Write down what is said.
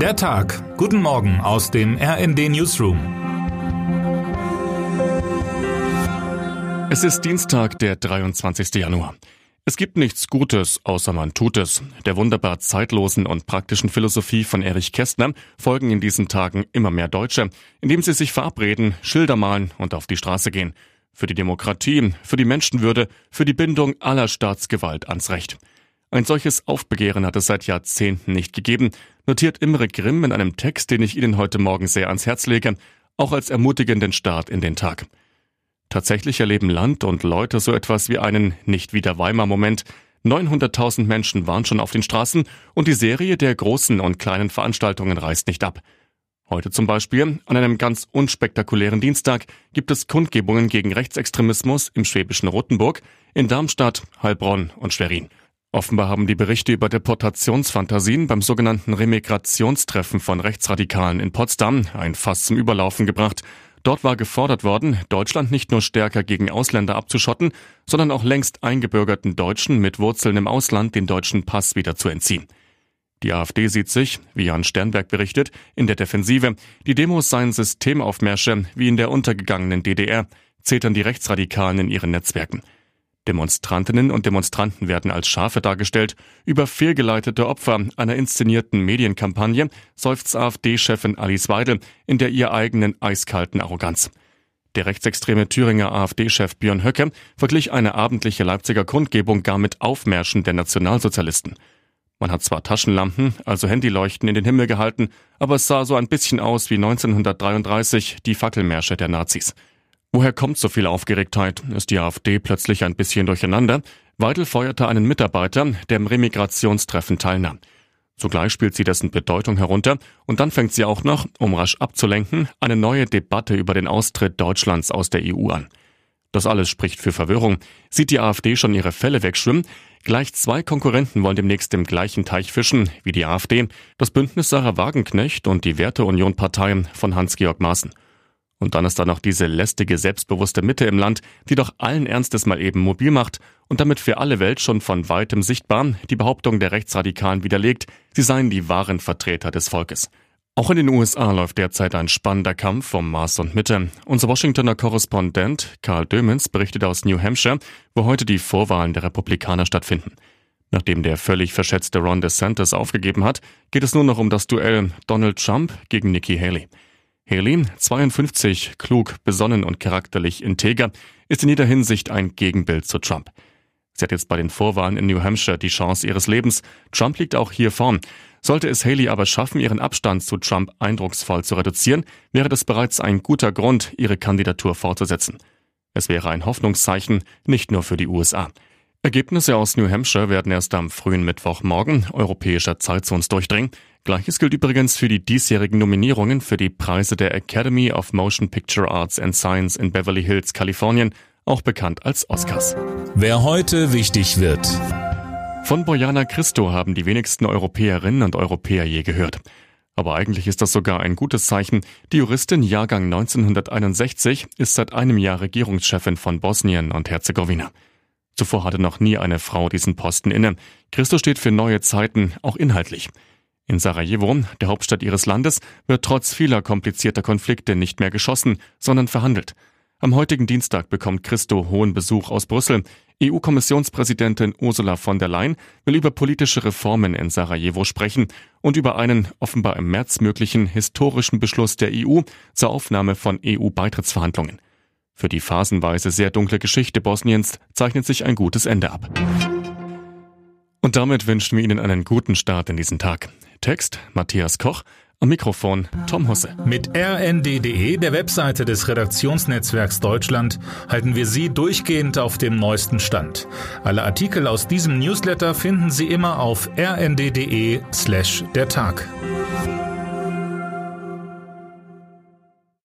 Der Tag. Guten Morgen aus dem RND Newsroom. Es ist Dienstag, der 23. Januar. Es gibt nichts Gutes, außer man tut es. Der wunderbar zeitlosen und praktischen Philosophie von Erich Kästner folgen in diesen Tagen immer mehr Deutsche, indem sie sich verabreden, Schilder malen und auf die Straße gehen. Für die Demokratie, für die Menschenwürde, für die Bindung aller Staatsgewalt ans Recht. Ein solches Aufbegehren hat es seit Jahrzehnten nicht gegeben, notiert Imre Grimm in einem Text, den ich Ihnen heute Morgen sehr ans Herz lege, auch als ermutigenden Start in den Tag. Tatsächlich erleben Land und Leute so etwas wie einen nicht wieder Weimar-Moment. 900.000 Menschen waren schon auf den Straßen und die Serie der großen und kleinen Veranstaltungen reißt nicht ab. Heute zum Beispiel, an einem ganz unspektakulären Dienstag, gibt es Kundgebungen gegen Rechtsextremismus im schwäbischen Rothenburg, in Darmstadt, Heilbronn und Schwerin. Offenbar haben die Berichte über Deportationsfantasien beim sogenannten Remigrationstreffen von Rechtsradikalen in Potsdam ein Fass zum Überlaufen gebracht. Dort war gefordert worden, Deutschland nicht nur stärker gegen Ausländer abzuschotten, sondern auch längst eingebürgerten Deutschen mit Wurzeln im Ausland den deutschen Pass wieder zu entziehen. Die AfD sieht sich, wie Jan Sternberg berichtet, in der Defensive. Die Demos seien Systemaufmärsche wie in der untergegangenen DDR, zetern die Rechtsradikalen in ihren Netzwerken. Demonstrantinnen und Demonstranten werden als Schafe dargestellt. Über fehlgeleitete Opfer einer inszenierten Medienkampagne seufzt AfD-Chefin Alice Weidel in der ihr eigenen eiskalten Arroganz. Der rechtsextreme Thüringer AfD-Chef Björn Höcke verglich eine abendliche Leipziger Kundgebung gar mit Aufmärschen der Nationalsozialisten. Man hat zwar Taschenlampen, also Handyleuchten in den Himmel gehalten, aber es sah so ein bisschen aus wie 1933 die Fackelmärsche der Nazis. Woher kommt so viel Aufgeregtheit? Ist die AfD plötzlich ein bisschen durcheinander? Weidel feuerte einen Mitarbeiter, der im Remigrationstreffen teilnahm. Zugleich spielt sie dessen Bedeutung herunter und dann fängt sie auch noch, um rasch abzulenken, eine neue Debatte über den Austritt Deutschlands aus der EU an. Das alles spricht für Verwirrung. Sieht die AfD schon ihre Fälle wegschwimmen? Gleich zwei Konkurrenten wollen demnächst im gleichen Teich fischen wie die AfD, das Bündnis Sarah Wagenknecht und die Werteunion-Partei von Hans-Georg Maaßen. Und dann ist da noch diese lästige, selbstbewusste Mitte im Land, die doch allen Ernstes mal eben mobil macht und damit für alle Welt schon von weitem sichtbar die Behauptung der Rechtsradikalen widerlegt, sie seien die wahren Vertreter des Volkes. Auch in den USA läuft derzeit ein spannender Kampf um Maß und Mitte. Unser Washingtoner Korrespondent Karl Dömens berichtet aus New Hampshire, wo heute die Vorwahlen der Republikaner stattfinden. Nachdem der völlig verschätzte Ron DeSantis aufgegeben hat, geht es nur noch um das Duell Donald Trump gegen Nikki Haley. Haley, 52, klug, besonnen und charakterlich integer, ist in jeder Hinsicht ein Gegenbild zu Trump. Sie hat jetzt bei den Vorwahlen in New Hampshire die Chance ihres Lebens. Trump liegt auch hier vorn. Sollte es Haley aber schaffen, ihren Abstand zu Trump eindrucksvoll zu reduzieren, wäre das bereits ein guter Grund, ihre Kandidatur fortzusetzen. Es wäre ein Hoffnungszeichen, nicht nur für die USA. Ergebnisse aus New Hampshire werden erst am frühen Mittwochmorgen europäischer Zeit zu uns durchdringen. Gleiches gilt übrigens für die diesjährigen Nominierungen für die Preise der Academy of Motion Picture Arts and Science in Beverly Hills, Kalifornien, auch bekannt als Oscars. Wer heute wichtig wird. Von Bojana Christo haben die wenigsten Europäerinnen und Europäer je gehört. Aber eigentlich ist das sogar ein gutes Zeichen. Die Juristin Jahrgang 1961 ist seit einem Jahr Regierungschefin von Bosnien und Herzegowina. Zuvor hatte noch nie eine Frau diesen Posten inne. Christo steht für neue Zeiten, auch inhaltlich. In Sarajevo, der Hauptstadt ihres Landes, wird trotz vieler komplizierter Konflikte nicht mehr geschossen, sondern verhandelt. Am heutigen Dienstag bekommt Christo hohen Besuch aus Brüssel. EU-Kommissionspräsidentin Ursula von der Leyen will über politische Reformen in Sarajevo sprechen und über einen offenbar im März möglichen historischen Beschluss der EU zur Aufnahme von EU-Beitrittsverhandlungen. Für die phasenweise sehr dunkle Geschichte Bosniens zeichnet sich ein gutes Ende ab. Und damit wünschen wir Ihnen einen guten Start in diesen Tag. Text Matthias Koch, am Mikrofon Tom Husse. Mit rnd.de, der Webseite des Redaktionsnetzwerks Deutschland, halten wir Sie durchgehend auf dem neuesten Stand. Alle Artikel aus diesem Newsletter finden Sie immer auf rnd.de slash der Tag.